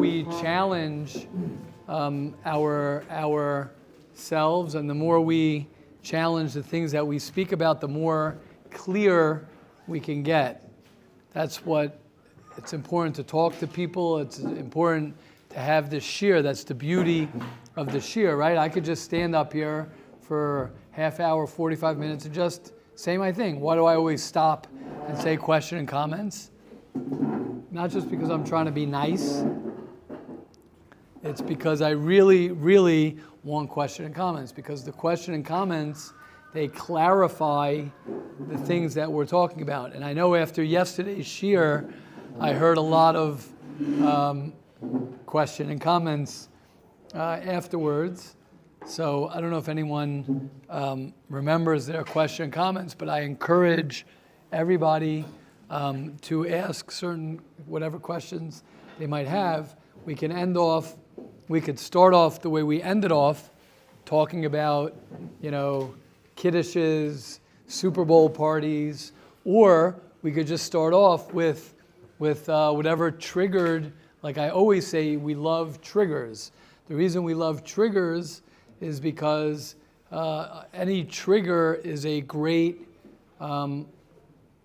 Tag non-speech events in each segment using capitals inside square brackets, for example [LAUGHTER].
we challenge um, our ourselves and the more we challenge the things that we speak about, the more clear we can get. That's what it's important to talk to people. It's important to have this shiur. That's the beauty of the shiur, right? I could just stand up here for half hour, 45 minutes, and just say my thing. Why do I always stop and say question and comments? Not just because I'm trying to be nice. It's because I really, really want question and comments. Because the question and comments, they clarify the things that we're talking about. And I know after yesterday's shiur, I heard a lot of um, question and comments uh, afterwards. So I don't know if anyone um, remembers their question and comments, but I encourage everybody um, to ask certain whatever questions they might have. We can end off, we could start off the way we ended off, talking about, you know, kiddishes, Super Bowl parties, or we could just start off with, with uh, whatever triggered, like I always say, we love triggers. The reason we love triggers is because uh, any trigger is a great um,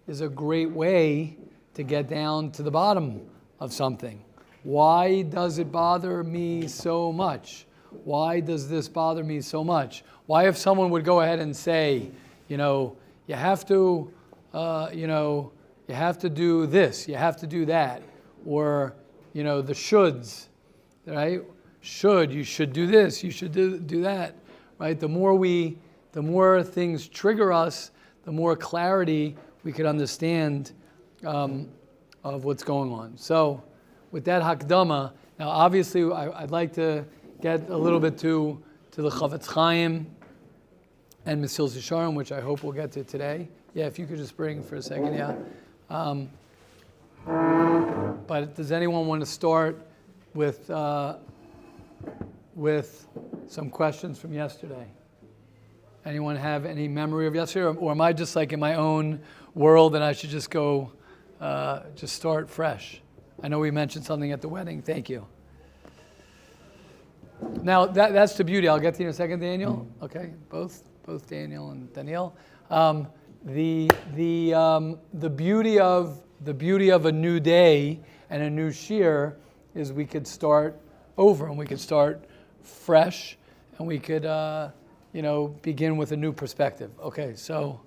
is a great way to get down to the bottom of something. Why does it bother me so much? Why does this bother me so much? Why, if someone would go ahead and say, you know, you have to, uh, you know, you have to do this, you have to do that, or, you know, the shoulds, right? should, you should do this, you should do, do that, right? The more we, the more things trigger us, the more clarity we could understand um, of what's going on. So, with that hakdama, now obviously I, would like to get a little bit to, to the Chofetz Chaim and Mesilas Yesharim, which I hope we'll get to today. Yeah, if you could just bring for a second, yeah. Um, but does anyone want to start with uh, with some questions from yesterday. Anyone have any memory of yesterday? Or, or am I just like in my own world and I should just go, uh, just start fresh? I know we mentioned something at the wedding. Thank you. Now, that, that's the beauty. I'll get to you in a second, Daniel. Mm-hmm. Okay, both, both Daniel and Danielle. Um, the, the, um, the, beauty of, the beauty of a new day and a new shiur is we could start over and we could start fresh and we could, uh, you know, begin with a new perspective. Okay, so,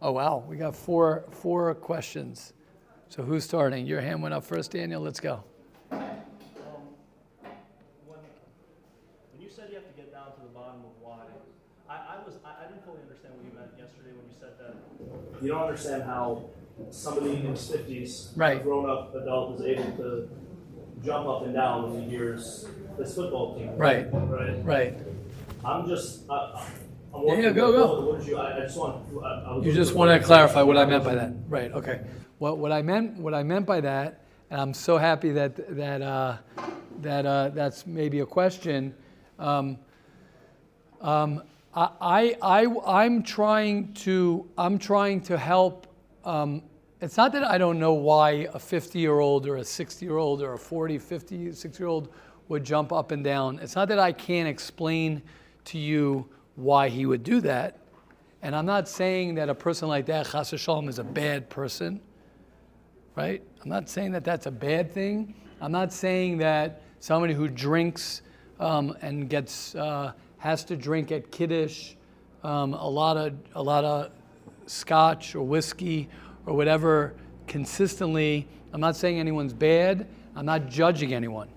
oh wow, we got four, four questions. So who's starting? Your hand went up first, Daniel. Let's go. Um, when, when you said you have to get down to the bottom of why, I, I was I, I didn't fully understand what you meant yesterday when you said that. You don't understand how somebody in his fifties, right. grown up adult, is able to jump up and down when he hears this football team. Right. Right. Right. I'm just. Uh, I'm yeah, go go. You? I, I just want. I, I you just want to clarify what I meant by that, right? Okay. What what I meant what I meant by that, and I'm so happy that that uh, that uh, that's maybe a question. Um, um, I, I, I'm trying to I'm trying to help um, it's not that I don't know why a 50 year old or a 60 year old or a 40, 50, 60 year old would jump up and down. It's not that I can't explain to you why he would do that. And I'm not saying that a person like that, Chas Shalom, is a bad person, right? I'm not saying that that's a bad thing. I'm not saying that somebody who drinks um, and gets uh, has to drink at Kiddush um, a lot of a lot of scotch or whiskey or whatever consistently. I'm not saying anyone's bad. I'm not judging anyone.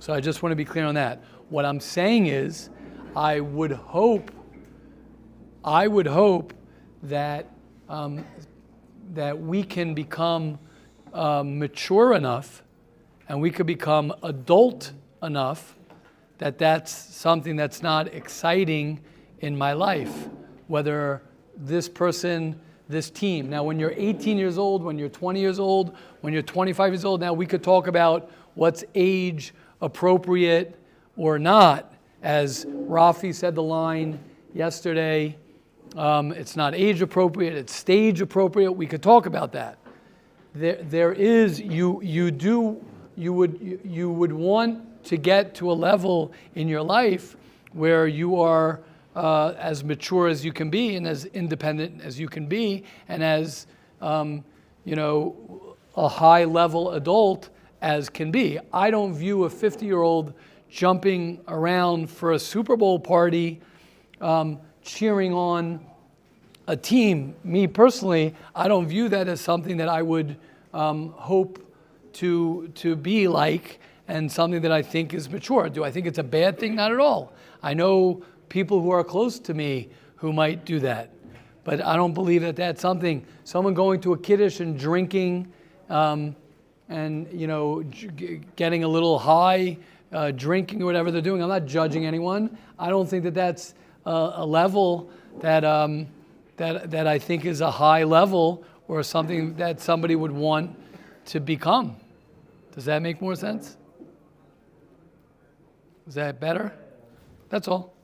So I just want to be clear on that. What I'm saying is, I would hope, I would hope that um, that we can become uh, mature enough, and we could become adult enough that that's something that's not exciting in my life. Whether this person this team. Now, when you're 18 years old, when you're 20 years old, when you're 25 years old, now we could talk about what's age appropriate or not. As Rafi said the line yesterday, um, it's not age appropriate, it's stage appropriate. We could talk about that. There, there is, you, you, do, you would you, would want to get to a level in your life where you are uh, as mature as you can be and as independent as you can be and as um, you know a high level adult as can be. I don't view a 50 year old jumping around for a Super Bowl party, um, cheering on a team. Me personally, I don't view that as something that I would um, hope to, to be like and something that I think is mature. Do I think it's a bad thing? Not at all. I know people who are close to me who might do that. But I don't believe that that's something, someone going to a kiddush and drinking um, and, you know, g- getting a little high, uh, drinking or whatever they're doing. I'm not judging anyone. I don't think that that's a, a level that, um, that, that I think is a high level or something that somebody would want to become. Does that make more sense? Is that better? That's all.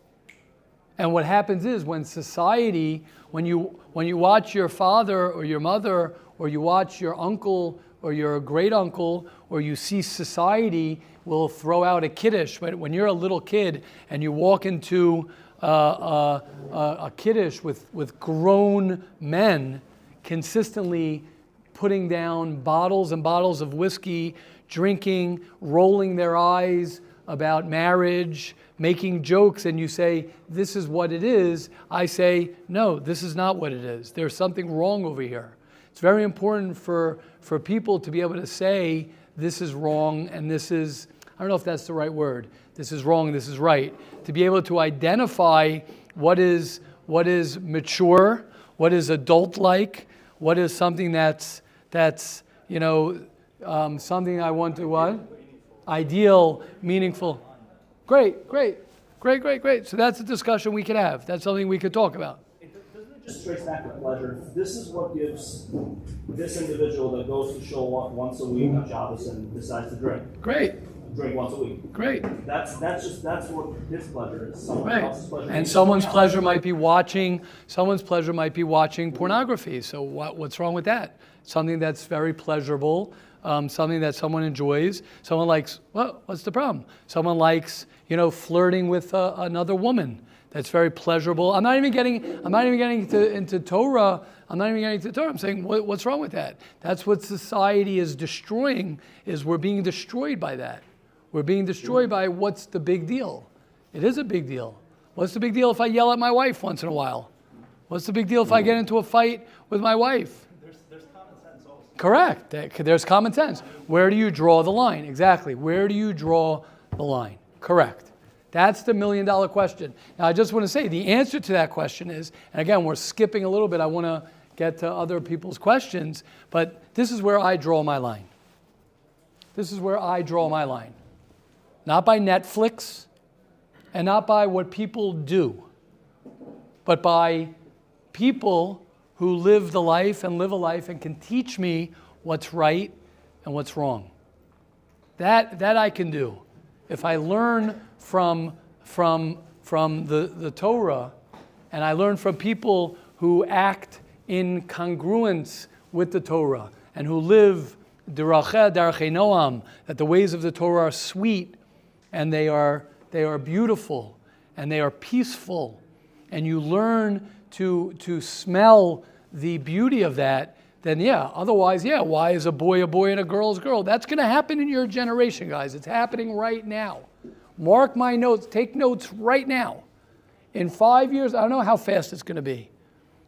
And what happens is when society, when you, when you watch your father or your mother, or you watch your uncle or your great uncle, or you see society will throw out a kiddush. When, when you're a little kid and you walk into uh, uh, uh, a kiddush with, with grown men consistently putting down bottles and bottles of whiskey, drinking, rolling their eyes about marriage, making jokes, and you say, This is what it is, I say, No, this is not what it is. There's something wrong over here. It's very important for, for people to be able to say, This is wrong, and this is, I don't know if that's the right word, this is wrong, this is right. To be able to identify what is, what is mature, what is adult like, what is something that's, that's you know, um, something I want to what? Ideal, meaningful. Great, great, great, great, great. So that's a discussion we could have. That's something we could talk about. Doesn't it just trace back to pleasure? This is what gives this individual that goes to shul once a week on Shabbos and decides to drink. Great, Drink once a week. great. That's that's just that's what his pleasure is. Someone Right. else's pleasure. And someone's pleasure might be watching, someone's pleasure might be watching pornography. So what, what's wrong with that? Something that's very pleasurable, um, something that someone enjoys. Someone likes, well, what's the problem? Someone likes, you know, flirting with uh, another woman. That's very pleasurable. I'm not even getting, I'm not even getting into, into Torah. I'm not even getting into Torah. I'm saying, what, what's wrong with that? That's what society is destroying, is we're being destroyed by that. We're being destroyed by what's the big deal. It is a big deal. What's the big deal if I yell at my wife once in a while? What's the big deal if I get into a fight with my wife? There's there's common sense also. Correct. There's common sense. Where do you draw the line? Exactly. Where do you draw the line? Correct. That's the million dollar question. Now, I just want to say the answer to that question is, and again, we're skipping a little bit. I want to get to other people's questions, but this is where I draw my line. This is where I draw my line. Not by Netflix and not by what people do, but by people who live the life and live a life and can teach me what's right and what's wrong. That, that I can do. If I learn from, from, from the, the Torah and I learn from people who act in congruence with the Torah and who live derache darche noam, that the ways of the Torah are sweet and they are, they are beautiful and they are peaceful and you learn to, to smell the beauty of that, then yeah, otherwise, yeah, why is a boy a boy and a girl is a girl? That's going to happen in your generation, guys. It's happening right now. Mark my notes, take notes right now. In five years, I don't know how fast it's going to be,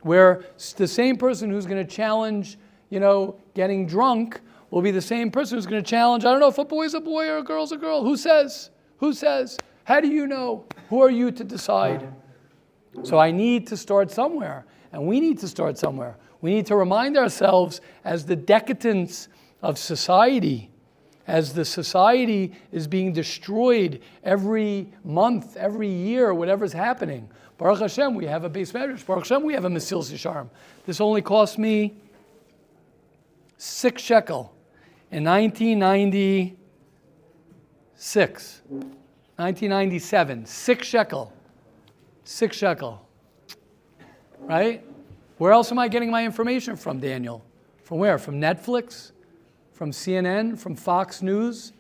where the same person who's going to challenge, you know, getting drunk will be the same person who's going to challenge, I don't know if a boy's a boy or a girl's a girl. Who says? Who says? How do you know? Who are you to decide? So I need to start somewhere, and we need to start somewhere. We need to remind ourselves as the decadence of society, as the society is being destroyed every month, every year, whatever's happening. Baruch Hashem, we have a beis medrash. Baruch Hashem, we have a Mesilas Yesharim. This only cost me six shekel in 1996, 1997. Six shekel. Six shekel. Right? Where else am I getting my information from, Daniel? From where? From Netflix? From CNN? From Fox News?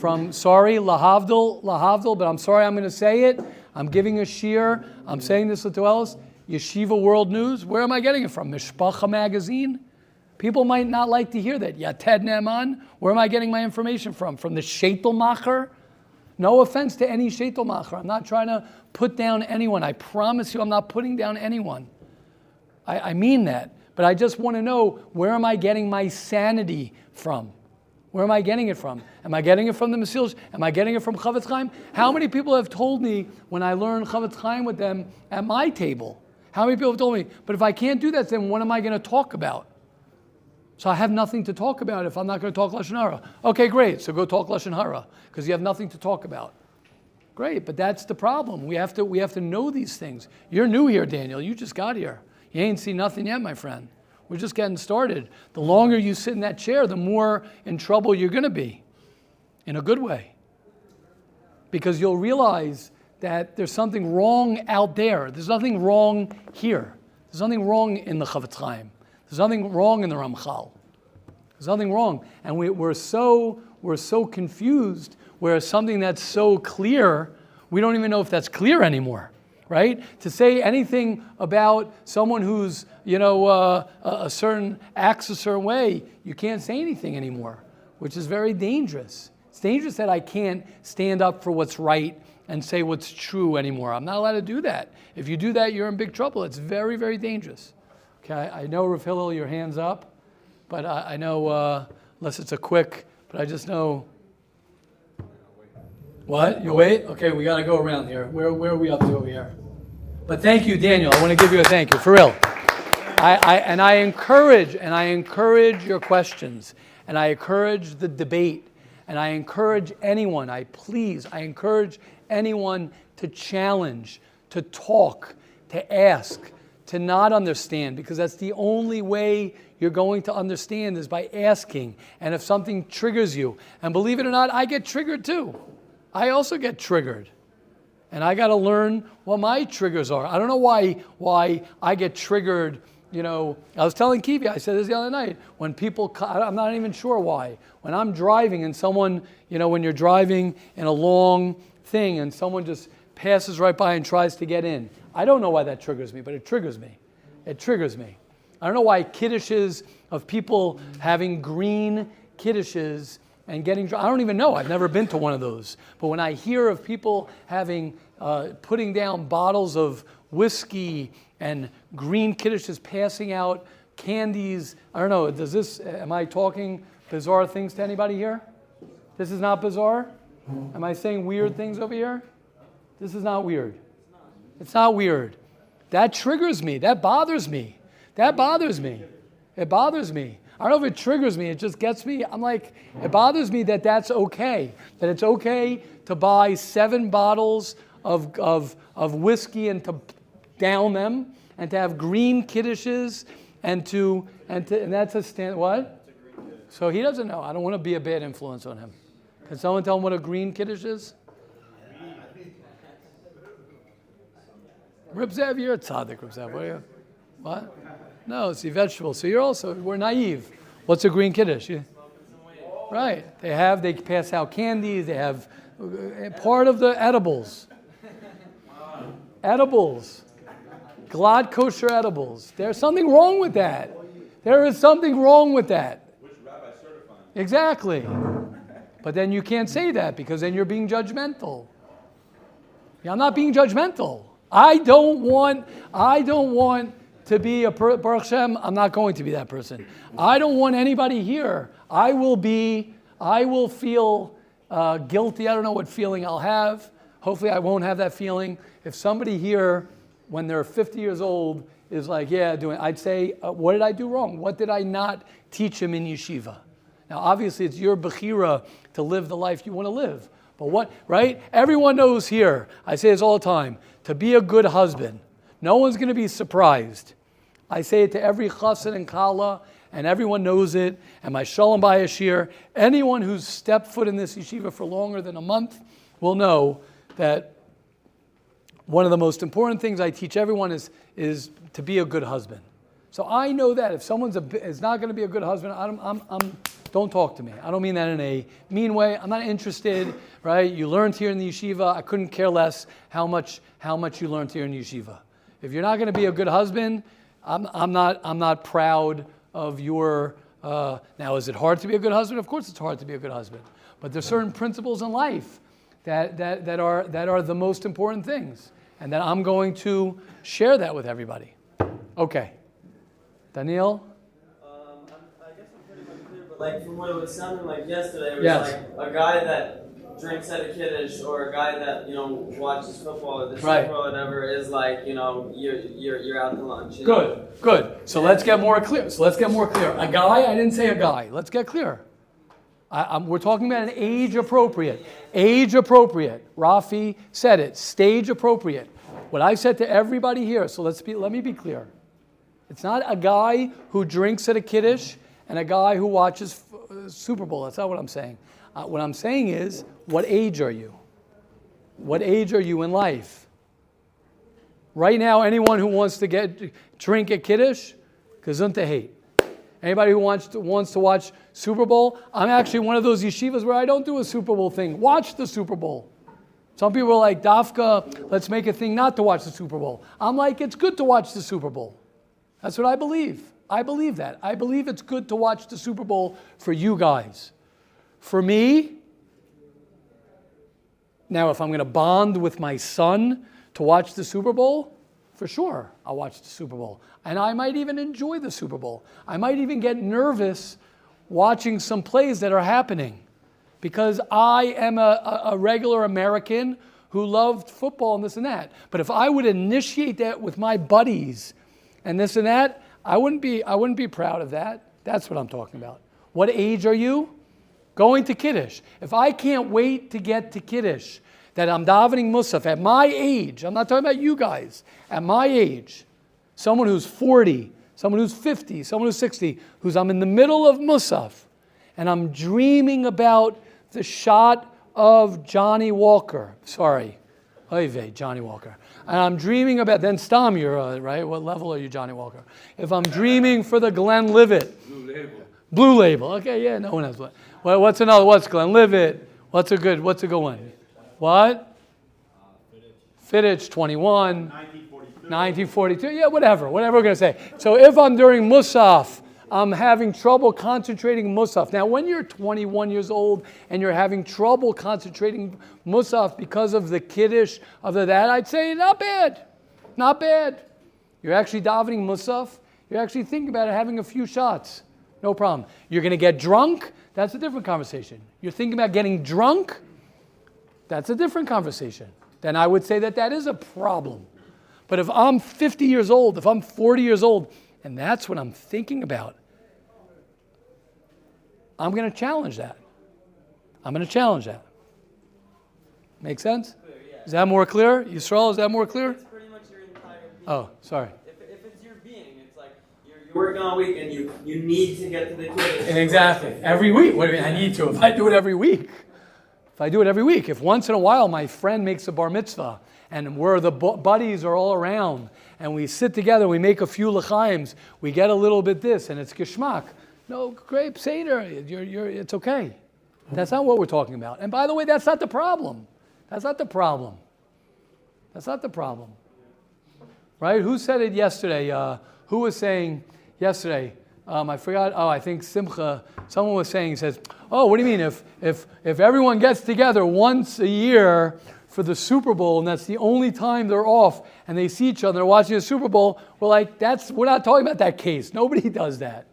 from, sorry, Lahavdil, Lahavdil, but I'm sorry I'm going to say it. I'm giving a shiur. I'm saying this to Ellis. Yeshiva World News. Where am I getting it from? Mishpacha Magazine? People might not like to hear that. Yated Ne'eman. Where am I getting my information from? From the Shetelmacher? No offense to any Shetelmacher. I'm not trying to put down anyone. I promise you, I'm not putting down anyone. I, I mean that. But I just want to know where am I getting my sanity from? Where am I getting it from? Am I getting it from the Mesilas? Am I getting it from Chofetz Chaim? How many people have told me when I learned Chofetz Chaim with them at my table? How many people have told me, but if I can't do that, then what am I going to talk about? So I have nothing to talk about if I'm not going to talk Lashon Hara. Okay, great. So go talk Lashon Hara because you have nothing to talk about. Great, but that's the problem. We have to we have to know these things. You're new here, Daniel. You just got here. You ain't seen nothing yet, my friend. We're just getting started. The longer you sit in that chair, the more in trouble you're going to be, in a good way. Because you'll realize that there's something wrong out there. There's nothing wrong here. There's nothing wrong in the Chofetz Chaim. There's nothing wrong in the Ramchal. There's nothing wrong. And we, we're, so, we're so confused where something that's so clear, we don't even know if that's clear anymore right? To say anything about someone who's, you know, uh, a certain acts a certain way, you can't say anything anymore, which is very dangerous. It's dangerous that I can't stand up for what's right and say what's true anymore. I'm not allowed to do that. If you do that, you're in big trouble. It's very, very dangerous. Okay, I know, Rav Hillel, your hand's up, but I, I know, uh, unless it's a quick, but I just know. What? You wait? Okay, we got to go around here. Where, where are we up to over here? But thank you, Daniel. I want to give you a thank you, for real. I, I, and I encourage, and I encourage your questions, and I encourage the debate, and I encourage anyone, I please, I encourage anyone to challenge, to talk, to ask, to not understand, because that's the only way you're going to understand is by asking. And if something triggers you, and believe it or not, I get triggered too. I also get triggered. And I got to learn what my triggers are. I don't know why, why I get triggered. You know, I was telling Kivi, I said this the other night, when people, I'm not even sure why. When I'm driving and someone, you know, when you're driving in a long thing and someone just passes right by and tries to get in, I don't know why that triggers me, but it triggers me. It triggers me. I don't know why kiddishes of people having green kiddishes and getting drunk. I don't even know. I've never been to one of those. But when I hear of people having, uh, putting down bottles of whiskey and green kiddishes passing out candies, I don't know, does this, am I talking bizarre things to anybody here? This is not bizarre? Am I saying weird things over here? This is not weird. It's not weird. That triggers me. That bothers me. That bothers me. It bothers me. I don't know if it triggers me, it just gets me. I'm like, it bothers me that that's okay. That it's okay to buy seven bottles of, of, of whiskey and to down them and to have green kiddishes and to, and to, and that's a stand, what? So he doesn't know. I don't want to be a bad influence on him. Can someone tell him what a green kiddush is? Zev, you're a tzaddik, Reb Zev. What are you? What? No, it's the vegetable. So you're also, we're naive. What's a green kiddush? Yeah. Right. They have, they pass out candy, they have uh, part of the edibles. Edibles. Glatt kosher edibles. There's something wrong with that. There is something wrong with that. Exactly. But then you can't say that because then you're being judgmental. I'm not being judgmental. I don't want, I don't want to be a Baruch Hashem, I'm not going to be that person. I don't want anybody here. I will be, I will feel uh, guilty. I don't know what feeling I'll have. Hopefully, I won't have that feeling. If somebody here, when they're 50 years old, is like, yeah, doing, I'd say, uh, what did I do wrong? What did I not teach him in yeshiva? Now, obviously, it's your bechira to live the life you want to live. But what, right? Everyone knows here, I say this all the time, to be a good husband. No one's going to be surprised I say it to every chassid and kala, and everyone knows it. And my shalom bayis shiur, anyone who's stepped foot in this yeshiva for longer than a month will know that one of the most important things I teach everyone is, is to be a good husband. So I know that if someone's a, is not going to be a good husband, I'm, I'm, I'm, don't talk to me. I don't mean that in a mean way. I'm not interested, right? You learned here in the yeshiva. I couldn't care less how much, how much you learned here in the yeshiva. If you're not going to be a good husband, I'm, I'm, not, I'm not proud of your. Uh, now, is it hard to be a good husband? Of course, it's hard to be a good husband. But there's certain principles in life that, that, that, are, that are the most important things. And that I'm going to share that with everybody. Okay. Daniel? Um, I guess I'm pretty much clear, but like from what it was sounding like yesterday, it was Yes. like a guy that drinks at a kiddish or a guy that you know watches football or the Right. Or whatever is like you know you're you're you're out to lunch. You know? Good, good. So let's get more clear. So let's get more clear. A guy, I didn't say a guy. Let's get clear. I, I'm, we're talking about an age appropriate. Age appropriate. Rafi said it. Stage appropriate. What I said to everybody here, so let's be, let me be clear. It's not a guy who drinks at a kiddish and a guy who watches uh, Super Bowl. That's not what I'm saying. Uh, what I'm saying is, what age are you? What age are you in life? Right now, anyone who wants to get drink at Kiddush, gesundheit. hate. Anybody who wants to, wants to watch Super Bowl, I'm actually one of those yeshivas where I don't do a Super Bowl thing. Watch the Super Bowl. Some people are like, Dafka, let's make a thing not to watch the Super Bowl. I'm like, it's good to watch the Super Bowl. That's what I believe. I believe that. I believe it's good to watch the Super Bowl for you guys. For me, now if I'm going to bond with my son to watch the Super Bowl, for sure, I'll watch the Super Bowl. And I might even enjoy the Super Bowl. I might even get nervous watching some plays that are happening because I am a, a, regular American who loved football and this and that. But if I would initiate that with my buddies and this and that, I wouldn't be, I wouldn't be proud of that. That's what I'm talking about. What age are you? Going to Kiddush. If I can't wait to get to Kiddush, that I'm davening Musaf at my age, I'm not talking about you guys, at my age, someone who's 40, someone who's 50, someone who's 60, who's I'm in the middle of Musaf, and I'm dreaming about the shot of Johnnie Walker. Sorry, Oy vey, Johnnie Walker. And I'm dreaming about, then Stom, you're, uh, right? What level are you, Johnnie Walker? If I'm dreaming for the Glenlivet. Blue label. Blue label. Okay, yeah, no one has one. Well, what's another? What's Glenlivet? What's a good, what's a good one? What? Fittich, 21. 1942. Yeah, whatever, whatever we're going to say. So if I'm during Musaf, I'm having trouble concentrating Musaf. Now, when you're 21 years old and you're having trouble concentrating Musaf because of the kiddush of the that, I'd say not bad, not bad. You're actually davening Musaf. You're actually thinking about it, having a few shots. No problem. You're going to get drunk. That's a different conversation. You're thinking about getting drunk. That's a different conversation. Then I would say that that is a problem. But if I'm 50 years old, if I'm 40 years old, and that's what I'm thinking about, I'm going to challenge that. I'm going to challenge that. Make sense? Is that more clear? Yisrael, is that more clear? It's pretty much your entire. Being. Oh, sorry. If, if it's your being, it's like you're, you're working all week and you you need to get to the kiddush. Exactly. Every week. What do you mean? I need to. If I do it every week, if I do it every week, if once in a while my friend makes a bar mitzvah and we're the bu- buddies are all around and we sit together, we make a few lechaims, we get a little bit this and it's geschmack. No, great Seder, you're, you're, it's okay. That's not what we're talking about. And by the way, that's not the problem. That's not the problem. That's not the problem. Right? Who said it yesterday? Uh, who was saying yesterday? Um, I forgot. Oh, I think Simcha. Someone was saying, he says, "Oh, what do you mean if if if everyone gets together once a year for the Super Bowl and that's the only time they're off and they see each other, watching the Super Bowl? We're like, that's we're not talking about that case. Nobody [LAUGHS] does that.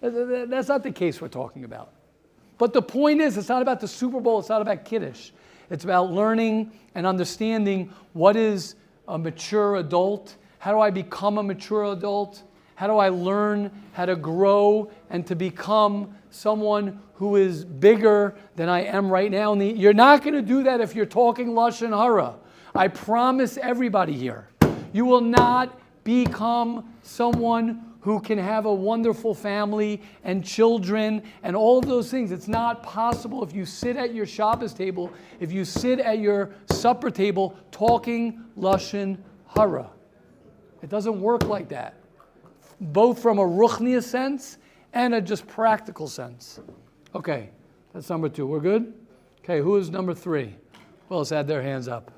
That- that- That's not the case we're talking about. But the point is, it's not about the Super Bowl, it's not about Kiddush. It's about learning and understanding what is a mature adult. How do I become a mature adult? How do I learn how to grow and to become someone who is bigger than I am right now? And you're not going to do that if you're talking Lashon Hara. I promise everybody here. You will not become someone who can have a wonderful family and children and all those things. It's not possible if you sit at your Shabbos table, if you sit at your supper table talking Lashon Hara. It doesn't work like that, both from a Ruchnia sense and a just practical sense. Okay, that's number two. We're good? Okay, who is number three? Who else had their hands up?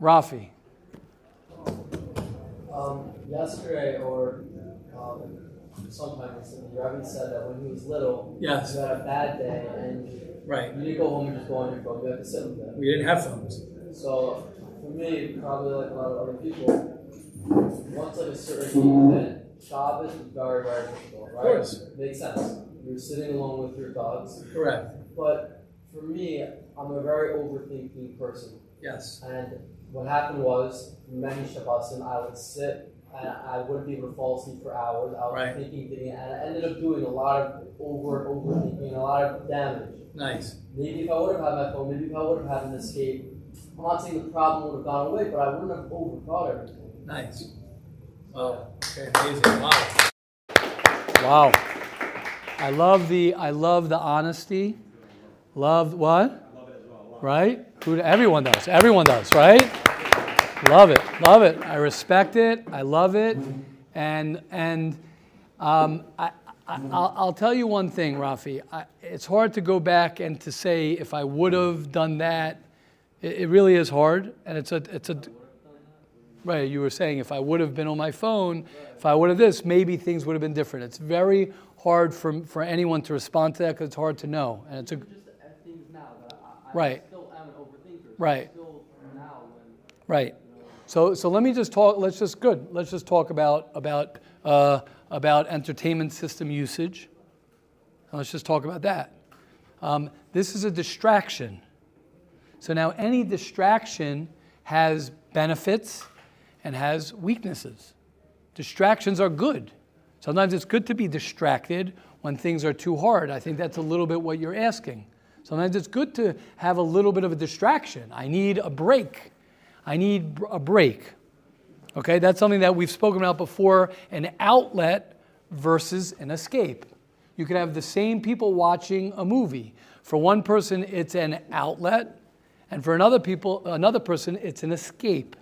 Rafi. Um, yesterday or um, sometime recently, Rabbi said that when he was little, Yes. you had a bad day and Right. you didn't go home and just go on your phone. You had to sit with it. We didn't have phones. So for me, probably like a lot of other people, once like a certain event, Shabbos is very, very difficult, right? Of course. Makes sense. You're sitting alone with your dogs. Correct. But for me, I'm a very overthinking person. Yes. And what happened was, many Shabbosim, I would sit and I wouldn't be able to fall asleep for hours. I was Right. thinking, thinking, and I ended up doing a lot of over overthinking, a lot of damage. Nice. Maybe if I would have had my phone, maybe if I would have had an escape, I'm not saying the problem would have gone away, but I wouldn't have overthought everything. Nice. Wow. Okay, amazing. Wow. Wow. I love the I love the honesty. Love what? Right? Who everyone does. Everyone does, right? Love it. Love it. I respect it. I love it. And and um, I, I, I'll, I'll tell you one thing, Rafi. I, it's hard to go back and to say if I would have done that. It, it really is hard, and it's a it's a Right, you were saying if I would have been on my phone, if I would have this, maybe things would have been different. It's very hard for, for anyone to respond to that because it's hard to know. And it's a, Just at things now, I, I Right. still am an overthinker. Right. Still now when right. So, so let me just talk, let's just, good, let's just talk about, about, uh, about entertainment system usage. Let's just talk about that. Um, this is a distraction. So now any distraction has benefits and has weaknesses. Distractions are good. Sometimes it's good to be distracted when things are too hard. I think that's a little bit what you're asking. Sometimes it's good to have a little bit of a distraction. I need a break. I need a break. Okay, that's something that we've spoken about before an outlet versus an escape. You could have the same people watching a movie. For one person, it's an outlet, and for another people, another person, it's an escape.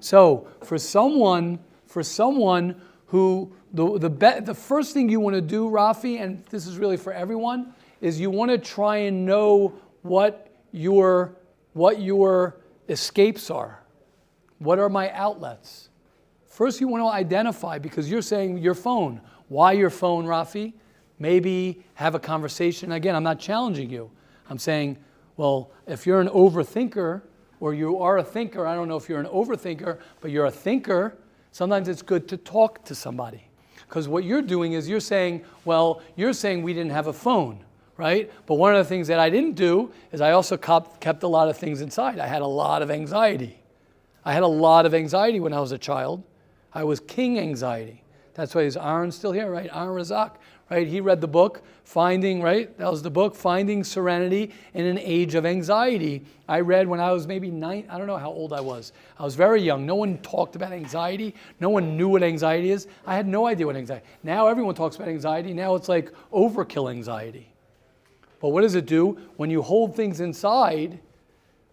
So for someone, for someone who the the be, the first thing you want to do, Rafi, and this is really for everyone, is you want to try and know what your what your escapes are. What are my outlets? First, you want to identify because you're saying your phone. Why your phone, Rafi? Maybe have a conversation. Again, I'm not challenging you. I'm saying, well, if you're an overthinker or you are a thinker, I don't know if you're an overthinker, but you're a thinker, sometimes it's good to talk to somebody. Because what you're doing is you're saying, well, you're saying we didn't have a phone, right? But one of the things that I didn't do is I also kept a lot of things inside. I had a lot of anxiety. I had a lot of anxiety when I was a child. I was king anxiety. That's why is Aaron still here, right? Aaron Razak, right? He read the book, Finding, right? That was the book, Finding Serenity in an Age of Anxiety. I read when I was maybe nine, I don't know how old I was. I was very young. No one talked about anxiety. No one knew what anxiety is. I had no idea what anxiety. Now everyone talks about anxiety. Now it's like overkill anxiety. But what does it do? When you hold things inside,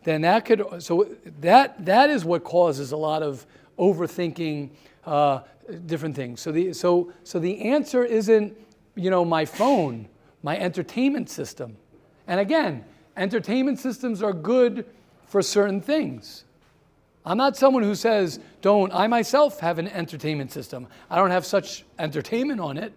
then that could so that that is what causes a lot of overthinking uh, different things. So the so so the answer isn't you know my phone my entertainment system. And again entertainment systems are good for certain things. I'm not someone who says don't i myself have an entertainment system. I don't have such entertainment on it.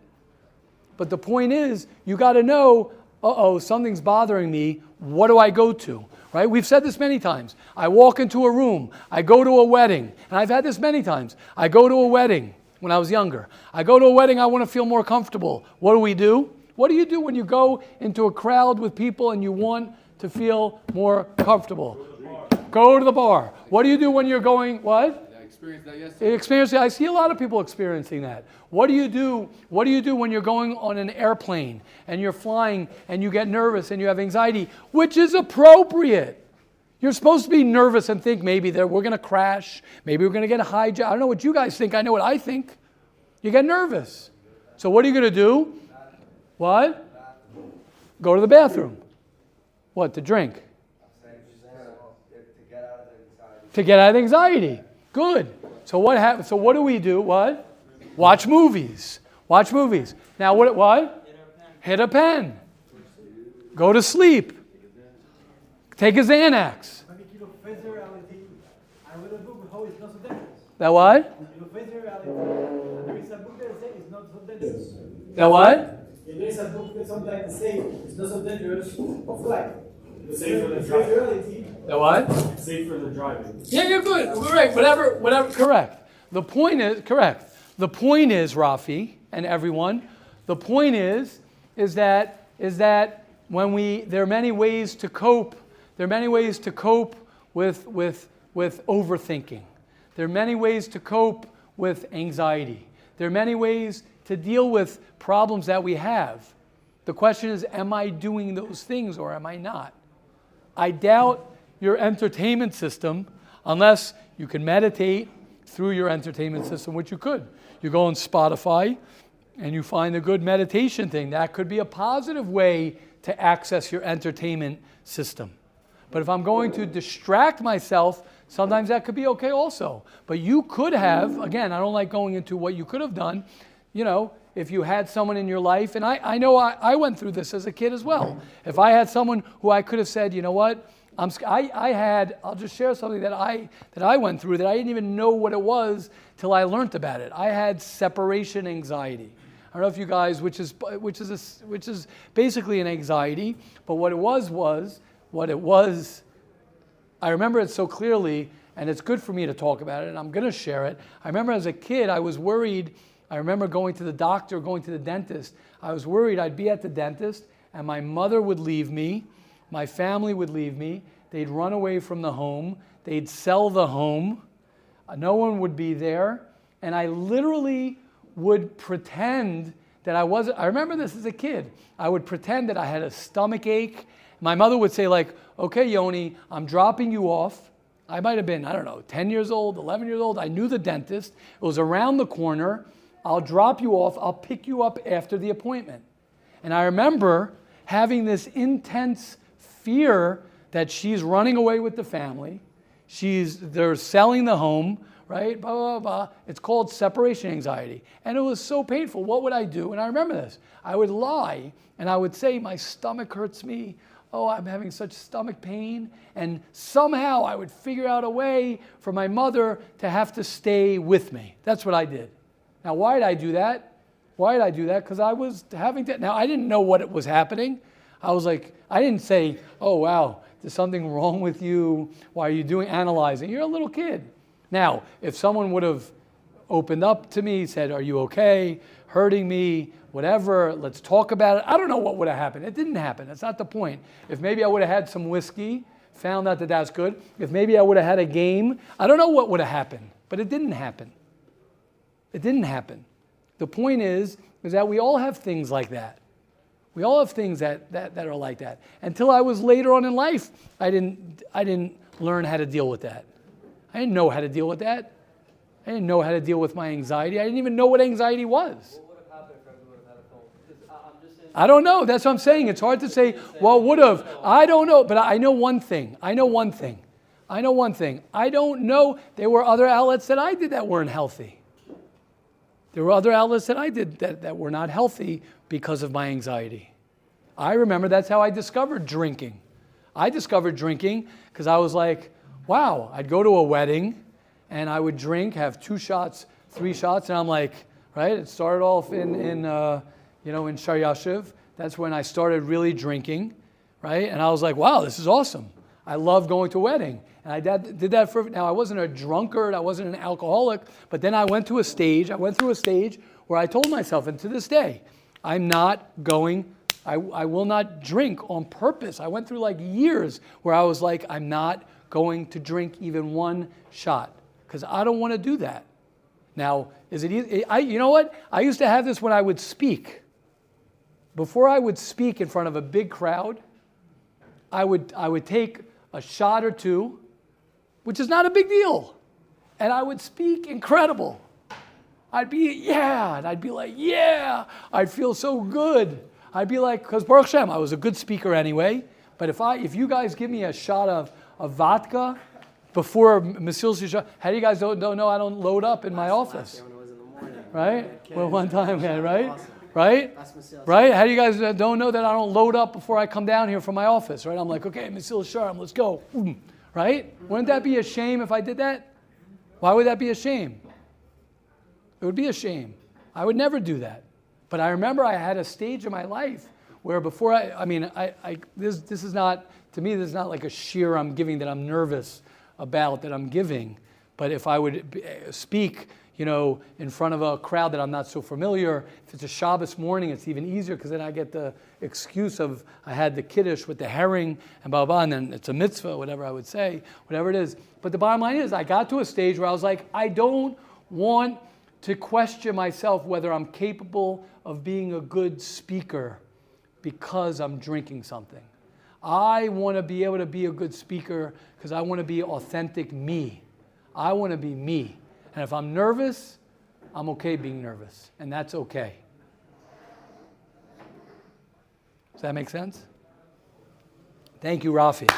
But the point is, you got to know, uh oh, something's bothering me. What do I go to? Right? We've said this many times. I walk into a room, I go to a wedding, and I've had this many times. I go to a wedding when I was younger. I go to a wedding, I want to feel more comfortable. What do we do? What do you do when you go into a crowd with people and you want to feel more comfortable? Go to the bar. What do you do when you're going, what? I experienced that yesterday. Experience. I see a lot of people experiencing that. What do you do? What do you do when you're going on an airplane and you're flying and you get nervous and you have anxiety, which is appropriate? You're supposed to be nervous and think maybe that we're going to crash, maybe we're going to get a hijack. I don't know what you guys think. I know what I think. You get nervous. So what are you going to do? What? Go to the bathroom. What to drink? to get out of anxiety. Good. So what hap- So what do we do? What? Watch movies. Watch movies. Now what? What? hit a pen, go to sleep, take a Xanax. But if you face the reality, I read a book how it's not so dangerous. That what? If you face the reality, and there is a book that says it's not so dangerous. That what? There is a book that sometimes say it's not so dangerous, of life. Safe for the If you face driving. reality, That what? Safe for the driving. Yeah, you're good. Right, whatever, whatever. Correct. The point is correct. The point is, Rafi and everyone, the point is, is that is that when we there are many ways to cope. There are many ways to cope with with with overthinking. There are many ways to cope with anxiety. There are many ways to deal with problems that we have. The question is, am I doing those things or am I not? I doubt your entertainment system unless you can meditate through your entertainment system, which you could. You go on Spotify and you find a good meditation thing. That could be a positive way to access your entertainment system. But if I'm going to distract myself, sometimes that could be okay also. But you could have, again, I don't like going into what you could have done. You know, if you had someone in your life, and I, I know I, I went through this as a kid as well. If I had someone who I could have said, you know what, I'm, I, I had, I'll just share something that I, that I went through that I didn't even know what it was till I learned about it. I had separation anxiety. I don't know if you guys, which is, which is, a, which is basically an anxiety, but what it was was, what it was, I remember it so clearly, and it's good for me to talk about it, and I'm going to share it. I remember as a kid, I was worried. I remember going to the doctor, going to the dentist. I was worried I'd be at the dentist, and my mother would leave me, my family would leave me, they'd run away from the home, they'd sell the home, no one would be there, and I literally would pretend that I wasn't. I remember this as a kid. I would pretend that I had a stomach ache. My mother would say, like, okay, Yoni, I'm dropping you off. I might have been, I don't know, 10 years old, 11 years old. I knew the dentist. It was around the corner. I'll drop you off. I'll pick you up after the appointment. And I remember having this intense fear that she's running away with the family. She's, they're selling the home, right? Blah, blah, blah. It's called separation anxiety. And it was so painful. What would I do? And I remember this. I would lie and I would say, My stomach hurts me. Oh, I'm having such stomach pain. And somehow I would figure out a way for my mother to have to stay with me. That's what I did. Now, why did I do that? Why did I do that? Because I was having to. Now, I didn't know what it was happening. I was like, I didn't say, oh, wow, there's something [LAUGHS] wrong with you. Why are you doing analyzing? You're a little kid. Now, if someone would have opened up to me, said, Are you okay? Hurting me, whatever, let's talk about it. I don't know what would have happened. It didn't happen. That's not the point. If maybe I would have had some whiskey, found out that that's good, if maybe I would have had a game, I don't know what would have happened, but it didn't happen. It didn't happen. The point is, is that we all have things like that. We all have things that, that, that are like that. Until I was later on in life, I didn't, I didn't learn how to deal with that. I didn't know how to deal with that. I didn't know how to deal with my anxiety. I didn't even know what anxiety was. What would have happened if everyone had a phone? I- I'm just saying. I don't know. That's what I'm saying. It's hard to say, well, would have. I don't know. But I know one thing. I know one thing. I know one thing. I don't know. There were other outlets that I did that weren't healthy. There were other outlets that I did that, that were not healthy because of my anxiety. I remember that's how I discovered drinking. I discovered drinking because I was like, wow, I'd go to a wedding and I would drink, have two shots, three shots, and I'm like, right? It started off in, in uh, you know, in Shor Yoshuv. That's when I started really drinking, right? And I was like, wow, this is awesome. I love going to a wedding. And I did, did that for, now I wasn't a drunkard, I wasn't an alcoholic, but then I went to a stage, I went through a stage where I told myself, and to this day, I'm not going, I, I will not drink on purpose. I went through like years where I was like, I'm not going to drink even one shot because I don't want to do that. Now, is it easy? I, you know what? I used to have this when I would speak. Before I would speak in front of a big crowd, I would, I would take a shot or two, which is not a big deal, and I would speak incredible. I'd be, yeah, and I'd be like, yeah, I'd feel so good. I'd be like, because Baruch Shem, I was a good speaker anyway, but if, I, if you guys give me a shot of, of vodka before Masil shot, how do you guys don't, don't know I don't load up in my office? When it was in the morning. right? Well, one time, yeah, right? right? That's Right? How do you guys don't know that I don't load up before I come down here from my office, right? I'm like, okay, Mesilas Yesharim, let's go. Right? Wouldn't that be a shame if I did that? Why would that be a shame? It would be a shame. I would never do that. But I remember I had a stage in my life where before I, I mean, I, I this, this is not, to me, this is not like a shiur I'm giving that I'm nervous about that I'm giving. But if I would speak, you know, in front of a crowd that I'm not so familiar, if it's a Shabbos morning, it's even easier because then I get the excuse of I had the kiddush with the herring and blah, blah, and then it's a mitzvah, whatever I would say, whatever it is. But the bottom line is, I got to a stage where I was like, I don't want to question myself whether I'm capable of being a good speaker because I'm drinking something. I want to be able to be a good speaker because I want to be authentic me. I want to be me. And if I'm nervous, I'm okay being nervous, and that's okay. Does that make sense? Thank you, Rafi.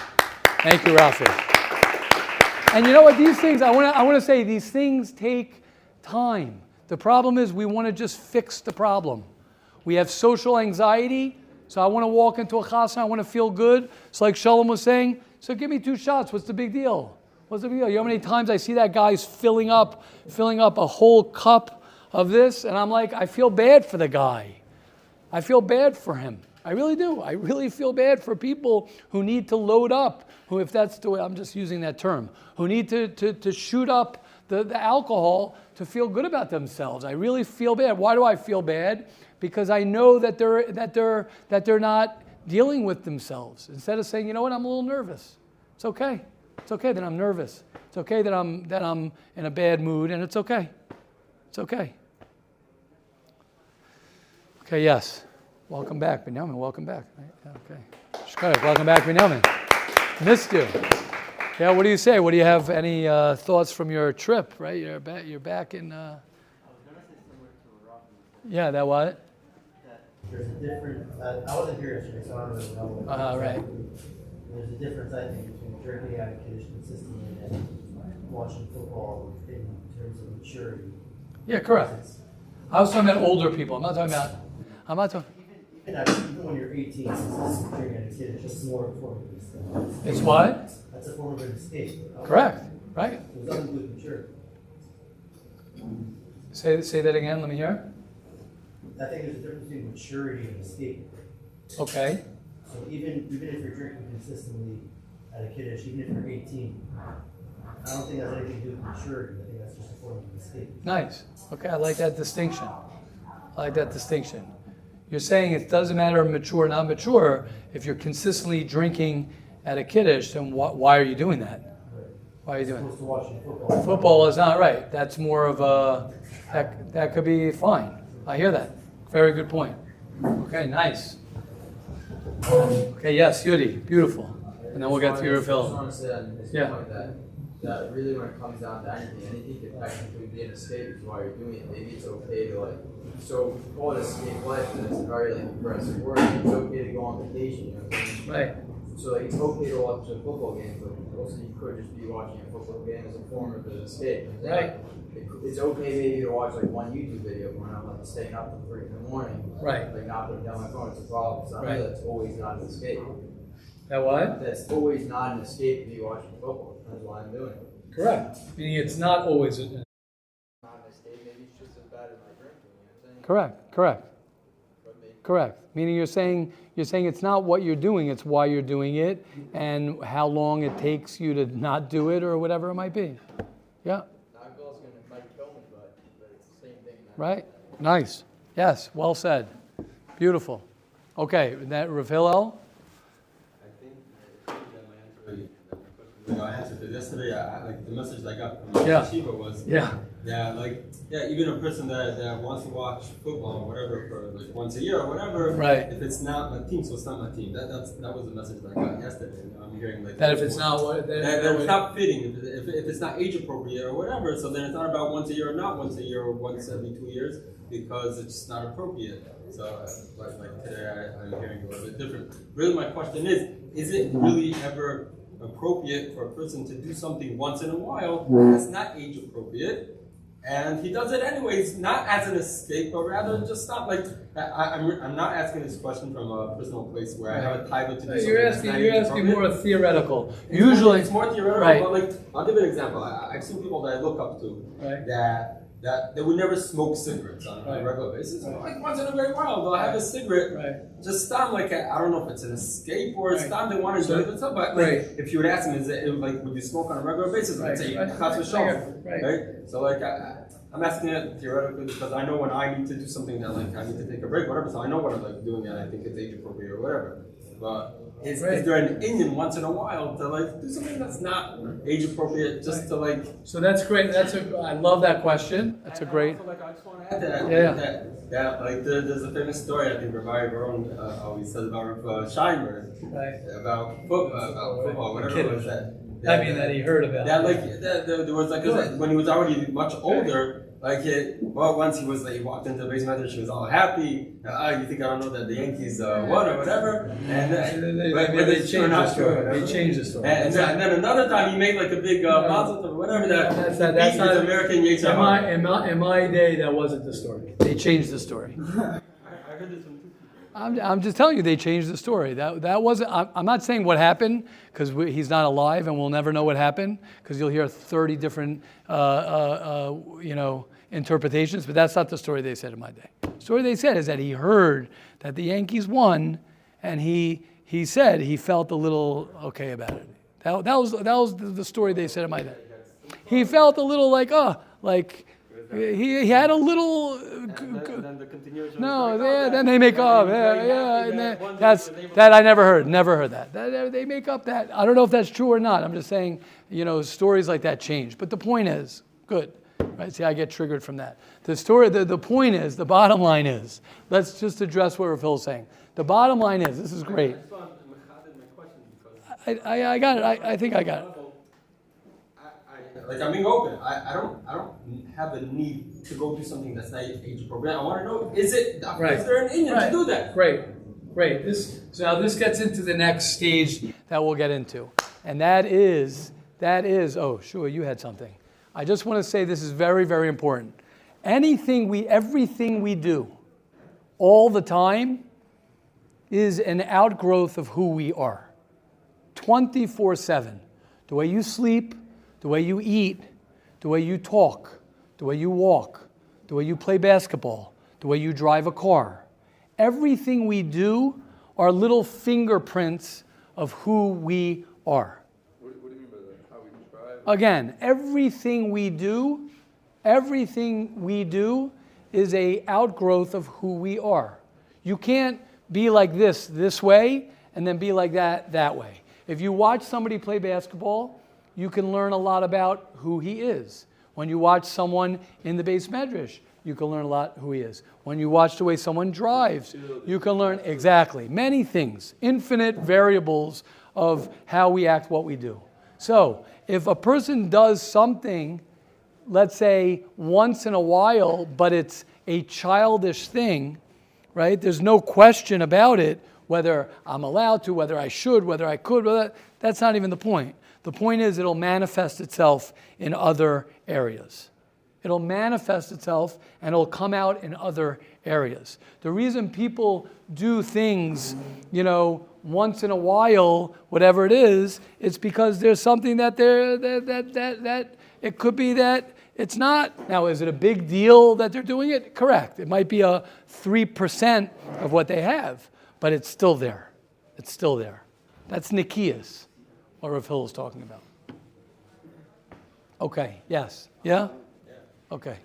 Thank you, Rafi. And you know what? These things, I want to I want to say, these things take time. The problem is we want to just fix the problem. We have social anxiety, so I want to walk into a chasna, I want to feel good. It's like Shalom was saying, so give me two shots. What's the big deal? What's the deal? You know how many times I see that guy's filling up, filling up a whole cup of this, and I'm like, I feel bad for the guy. I feel bad for him. I really do. I really feel bad for people who need to load up, who, if that's the way, I'm just using that term, who need to, to, to shoot up the, the alcohol to feel good about themselves. I really feel bad. Why do I feel bad? Because I know that they're, that they're, that they're not dealing with themselves. Instead of saying, you know what, I'm a little nervous. It's okay. It's okay that I'm nervous. It's okay that I'm, that I'm in a bad mood, and it's okay. It's okay. Okay, yes. Welcome back, Benjamin. Welcome back. Okay. Shkoyach, welcome back, Benjamin. Missed you. Yeah, what do you say? What do you have? Any uh, thoughts from your trip? Right, you're back. You're back in. Uh, yeah, that what? There's a difference, I, I wasn't here yesterday, so I don't really know. Uh, right. There's a difference, I think, between drinking out of Kiddush consistently and watching football in terms of maturity. Yeah, correct. I was talking about older people. I'm not talking about. I'm not talking. Even, even uh, when you're eighteen, it's just drinking out of Kiddush, it's more a of. It's what? That's a form of an escape. Correct. Right. There's nothing to do maturity. Say say that again. Let me hear. I think there's a difference between maturity and escape. Okay. So even, even if you're drinking consistently at a Kiddush, even if you're eighteen, I don't think that's anything to do with maturity, I think that's just a form of escape. Nice. Okay, I like that distinction. I like that distinction. You're saying it doesn't matter mature or not mature. If you're consistently drinking at a kiddush, then wh- why are you doing that? Why are you doing it? To watching football. Football is not right. That's more of a that that could be fine. I hear that. Very good point. Okay, nice. Okay, yes, Yudi, beautiful. And then we'll get to your film. want to say on this Yeah. that, that really when it comes down to anything, anything could technically be an escape why you're doing it. Maybe it's okay to like, so call it escape life, and it's a very like aggressive word. It's okay to go on vacation, you know what I mean? Right. So like, it's okay to watch a football game, but also you could just be watching a football game as a form of an escape. Right. It- It's okay maybe to watch like one YouTube video when I'm like staying up till three in the morning. Right. Like not putting down my phone, it's a problem. So I Right. know that's always not an escape. That what? That's always not an escape to be watching football. That's why I'm doing it. Correct. Meaning it's not always. A, Not an escape, maybe it's just as bad as my drinking. You know what I'm saying? correct. Correct. Correct. Meaning you're saying you're saying it's not what you're doing, it's why you're doing it and how long it takes you to not do it or whatever it might be. Yeah. alcohol's gonna might kill me, but, but it's the same thing. man. Right? Nice. Yes, well said. Beautiful. Okay, that Rav Hillel? I think I think that my answer, you know, I answered it yesterday. I, I, like the message I got from Yeah. Shiva was, Yeah. yeah, like yeah, even a person that, that wants to watch football or whatever for like once a year or whatever, Right. If it's not my team, so it's not my team. That that's that was the message that I got yesterday. You know, I'm hearing like That if it's not what that, that, that it's not fitting, if, if, if it's not age appropriate or whatever, so then it's not about once a year or not once a year or once every two years because it's just not appropriate. So, uh, like, like today, I, I'm hearing a little bit different. Really, my question is: Is it really ever appropriate for a person to do something once in a while mm-hmm. that's not age appropriate? And he does it anyways, not as an escape, but rather just not like I, I'm, I'm not asking this question from a personal place where I have a title to do something. You're asking, you're asking appropriate. more theoretical. It's more- Usually, it's more theoretical, Right. but like I'll give you an example. I, I've seen people that I look up to Right. that that they would never smoke cigarettes on, Right. a regular basis. Like once in a great while, they'll have a cigarette. Right. Just stop. Like I don't know if it's an escape or it's Right. not. They want to enjoy themselves. But like, Right. if you would ask them, is it like would you smoke on a regular basis? Right. I'd say Right. Right. Right. Right. So like I, I'm asking it theoretically because I know when I need to do something that like I need to take a break, whatever. So I know what I'm like doing, and I think it's age appropriate or whatever. But is, Right. is there an inyan once in a while to like do something that's not age appropriate just to like? so that's great. That's a, I love that question. That's a And great. Also, like, I just want to add that. Yeah. That, that like there, there's a famous story I think Rabbi Baron uh, always says about uh, Scheinberg Right. about foot, uh, about football, whatever it was that. I mean, that he heard about. That like that, there, was like 'cause when he was already much older, like it. Well, once he was like he walked into the basement, and she was all happy. Ah, you think I don't know that the Yankees uh, won or whatever? And uh, but- they, they changed the story. They changed the story. And, and, then, and then another time he made like a big uh, mazel or whatever that That's not- that's not- American Yates In my, in, my, in my day, that wasn't the story. They changed the story. [LAUGHS] I heard this from two I'm, I'm just telling you, they changed the story. That, that wasn't, I'm, not saying what happened, because he's not alive and we'll never know what happened, because you'll hear 30 different, uh, uh, uh, you know, interpretations, but that's not the story they said in my day. The story they said is that he heard that the Yankees won, and he, he said he felt a little okay about it. That, that, was, that was the story they said in my day. He felt a little like, oh, like, he, he had a little, uh, And then, then the continuation no, was like, yeah, oh, then they make up. Yeah, yeah, and that that, that's day the neighbor- that I never heard. Never heard that. that. They make up that. I don't know if that's true or not. I'm just saying, you know, stories like that change. But the point is, good. Right? See, I get triggered from that. The story. The, the point is, the bottom line is. Let's just address what Phil's saying. The bottom line is, this is great. I just want to mechanic my question because I, I, I got it. I, I think I got it. I, I, like I'm being open. I, I don't I don't have a need to go do something that's not age appropriate. I want to know is it Right. is there an inyan Right. to do that? Great, great. This so now this gets into the next stage that we'll get into, and that is that is oh sure you had something. I just want to say this is very very important. Anything we everything we do, all the time, is an outgrowth of who we are. 24 7. The way you sleep, the way you eat, the way you talk, the way you walk, the way you play basketball, the way you drive a car. Everything we do are little fingerprints of who we are. What, what do you mean by that? How we describe? Again, everything we do, everything we do is a outgrowth of who we are. You can't be like this this way and then be like that that way. If you watch somebody play basketball, you can learn a lot about who he is. When you watch someone in the beis medrash, you can learn a lot who he is. When you watch the way someone drives, you can learn exactly many things, infinite variables of how we act, what we do. So, if a person does something, let's say once in a while, but it's a childish thing, right? There's no question about it whether I'm allowed to, whether I should, whether I could. Whether, that's not even the point. The point is it'll manifest itself in other areas. It'll manifest itself and it'll come out in other areas. The reason people do things, you know, once in a while, whatever it is, it's because there's something that they're that that that, that it could be that it's not. Now, is it a big deal that they're doing it? Correct. It might be a three percent of what they have, but it's still there. It's still there. That's Nikias, what Rav Hill is talking about. Okay, yes. Yeah? Okay.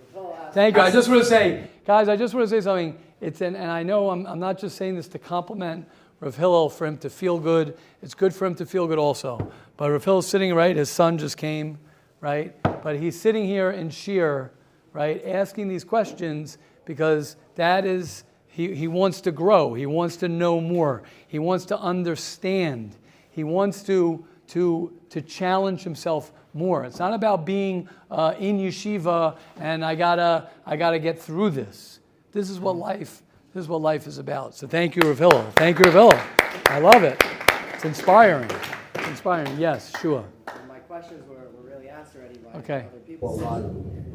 Thank you. I just want to say, guys, I just want to say something. It's an, and I know I'm, I'm not just saying this to compliment Rav Hillel for him to feel good. It's good for him to feel good also. But Rav Hillel's sitting right, his son just came, right? But he's sitting here in shiur, right, asking these questions because that is, he, he wants to grow. He wants to know more. He wants to understand. He wants to, to, to challenge himself more. It's not about being uh, in yeshiva and I gotta, I gotta get through this. This is what life, this is what life is about. So thank you, Rav Hillel. Thank you, Rav Hillel. I love it. It's inspiring. It's inspiring. Yes, Shua. My questions were, were asked already by Okay. other people.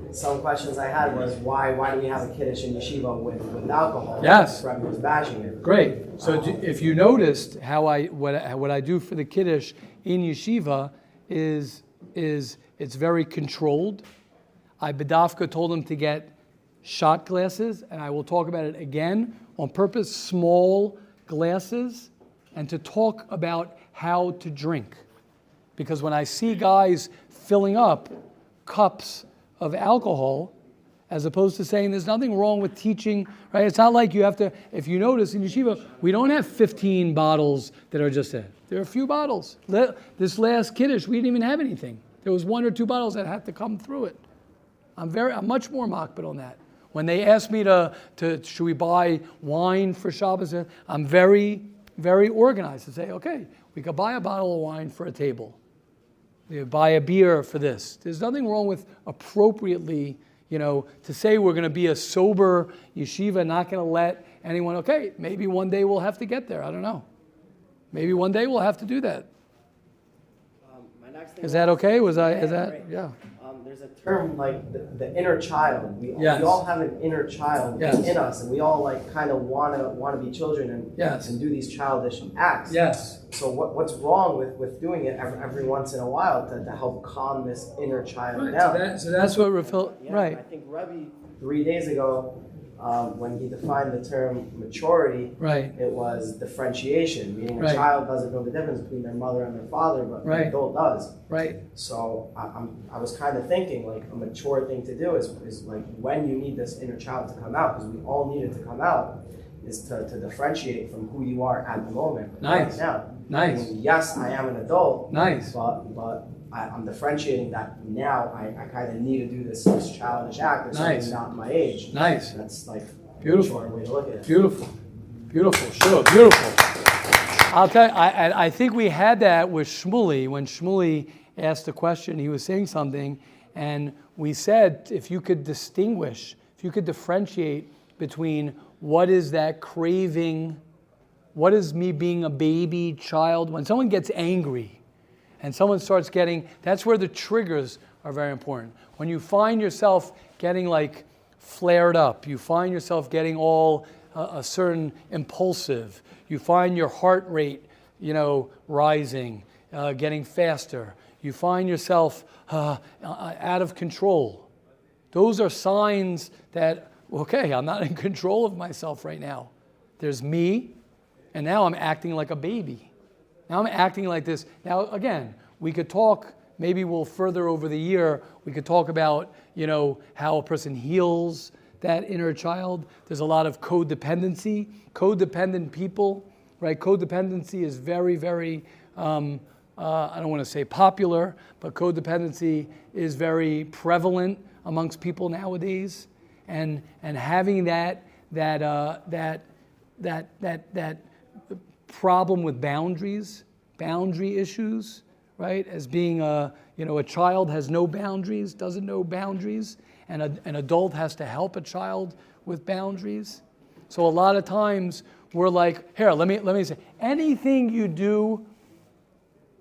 But some questions I had was why why do we have a kiddush in yeshiva with, with alcohol? Yes. Rebbe was bashing it. Great. So do- if you noticed how I what I- what I do for the kiddush in yeshiva is is it's very controlled. I bedavka told him to get shot glasses, and I will talk about it again on purpose. Small glasses, and to talk about how to drink, because when I see guys filling up cups of alcohol as opposed to saying there's nothing wrong with teaching, right? It's not like you have to, if you notice in yeshiva, we don't have 15 bottles that are just there. There are a few bottles. This last kiddush, we didn't even have anything. There was one or two bottles that had to come through it. I'm very, I'm much more makpid on that. When they ask me to, to, should we buy wine for Shabbos, I'm very, very organized to say, okay, we could buy a bottle of wine for a table. You buy a beer for this. There's nothing wrong with appropriately, you know, to say we're going to be a sober yeshiva, not going to let anyone, okay, maybe one day we'll have to get there. I don't know. Maybe one day we'll have to do that. Um, my next thing Is that okay? Was I, is that, yeah. There's a term like the, the inner child. We, Yes. we all have an inner child Yes. in us, and we all like kind of wanna wanna be children and Yes. and do these childish acts. Yes. So what, what's wrong with, with doing it every, every once in a while to, to help calm this inner child Right, down? so, that, so that's what Rafil, Yeah, right. I think Rebbe three days ago, um, when he defined the term maturity, Right. it was differentiation, meaning Right. a child doesn't know the difference between their mother and their father, but Right. an adult does. Right. So I, I'm, I was kind of thinking like a mature thing to do is, is like when you need this inner child to come out, because we all need it to come out, is to, to differentiate from who you are at the moment. Nice. Right now. Nice. I mean, yes, I am an adult. Nice. But but I, I'm differentiating that now I, I kind of need to do this, this childish act. It's Nice. not my age. Nice. That's like Beautiful. way to look at it. Beautiful, beautiful, sure, beautiful. I'll tell you, I, I, I think we had that with Shmuley when Shmuley asked a question. He was saying something, and we said if you could distinguish, if you could differentiate between what is that craving, what is me being a baby child. When someone gets angry, and someone starts getting that's where the triggers are very important. When you find yourself getting like flared up you find yourself getting all uh, a certain impulsive you find your heart rate you know rising uh, getting faster you find yourself uh, uh, out of control. Those are signs that okay i'm not [LAUGHS] in control of myself right now. There's me and now i'm acting like a baby now I'm acting like this. Now, again, we could talk, maybe we'll further over the year, we could talk about, you know, how a person heals that inner child. There's a lot of codependency. Codependent people, right? Codependency is very, very, um, uh, I don't want to say popular, but codependency is very prevalent amongst people nowadays. And, and having that, that, uh, that, that, that, that problem with boundaries, boundary issues, right? As being a, you know, a child has no boundaries, doesn't know boundaries, and a, an adult has to help a child with boundaries. So a lot of times we're like, here, let me, let me say, anything you do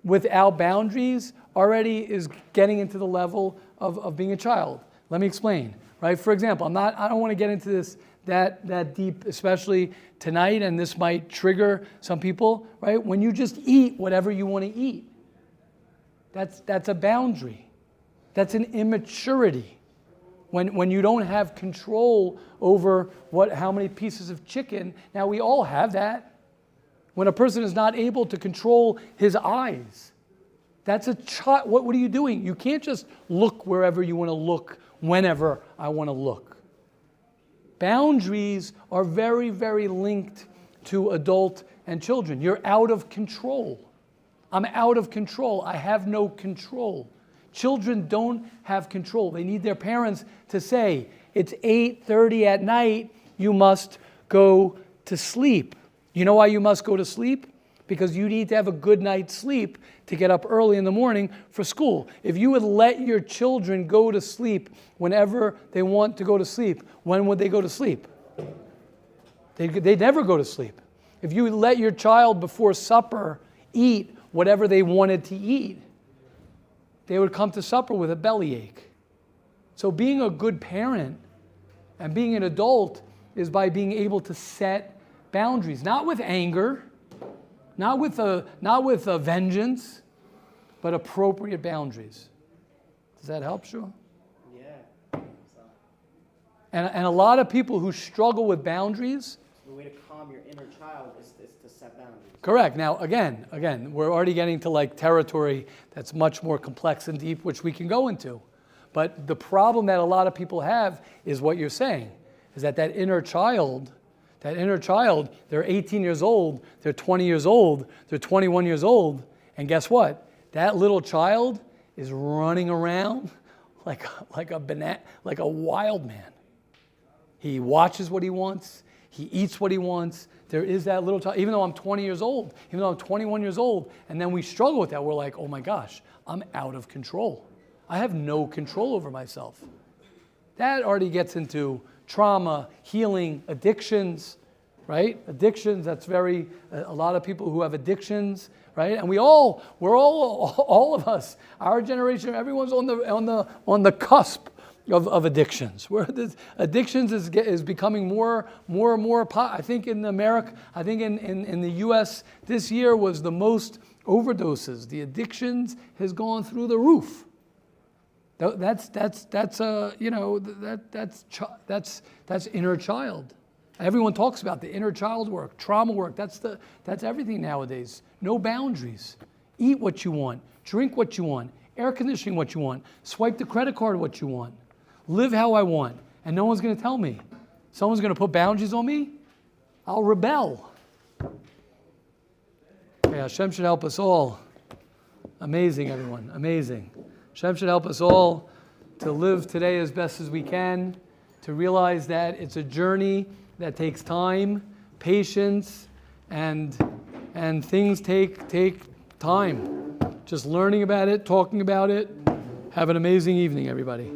without boundaries already is getting into the level of, of being a child. Let me explain, right? For example, I'm not, I don't want to get into this that, that deep, especially tonight, and this might trigger some people, right? When you just eat whatever you want to eat, that's, that's a boundary. That's an immaturity. When, when you don't have control over what, how many pieces of chicken, now we all have that. When a person is not able to control his eyes, that's a child. What, what are you doing? You can't just look wherever you want to look, whenever I want to look. Boundaries are very, very linked to adult and children. You're out of control. I'm out of control. I have no control. Children don't have control. They need their parents to say, "It's 8:30 at night, you must go to sleep." You know why you must go to sleep? Because you need to have a good night's sleep to get up early in the morning for school. If you would let your children go to sleep whenever they want to go to sleep, when would they go to sleep? They, they never go to sleep. If you let your child before supper eat whatever they wanted to eat, they would come to supper with a bellyache. So, being a good parent and being an adult is by being able to set boundaries, not with anger, not with a, not with a vengeance, but appropriate boundaries. Does that help, Shua? Yeah. And, and a lot of people who struggle with boundaries, the way to calm your inner child is, is to set boundaries. correct. Now, again, again, we're already getting to like territory that's much more complex and deep, which we can go into. But the problem that a lot of people have is what you're saying, is that that inner child, that inner child, they're 18 years old, they're 20 years old, they're 21 years old, and guess what? That little child is running around [LAUGHS] like, like, a, bana- like a wild man. He watches what he wants. He eats what he wants. There is that little child, even though I'm 20 years old, even though I'm 21 years old, and then we struggle with that. We're like, oh my gosh, I'm out of control. I have no control over myself. That already gets into trauma, healing, addictions, right? Addictions, that's very, a lot of people who have addictions, right? And we all, we're all, [LAUGHS] all of us, our generation, everyone's on the, on the, on the cusp of, of addictions. Where [LAUGHS] this, addictions is, is becoming more, more and more, po- I think in America, I think in, in, in the US, this year was the most overdoses. The addictions has gone through the roof. That's that's that's uh, you know that that's that's that's inner child. Everyone talks about the inner child work, trauma work. That's the that's everything nowadays. No boundaries. Eat what you want, drink what you want, air conditioning what you want, swipe the credit card what you want, live how I want, and no one's going to tell me. Someone's going to put boundaries on me. I'll rebel. Yeah, Hashem should help us all. Amazing, everyone. Amazing. Hashem should help us all to live today as best as we can, to realize that it's a journey that takes time, patience, and, and things take, take time. Just learning about it, talking about it. Have an amazing evening, everybody.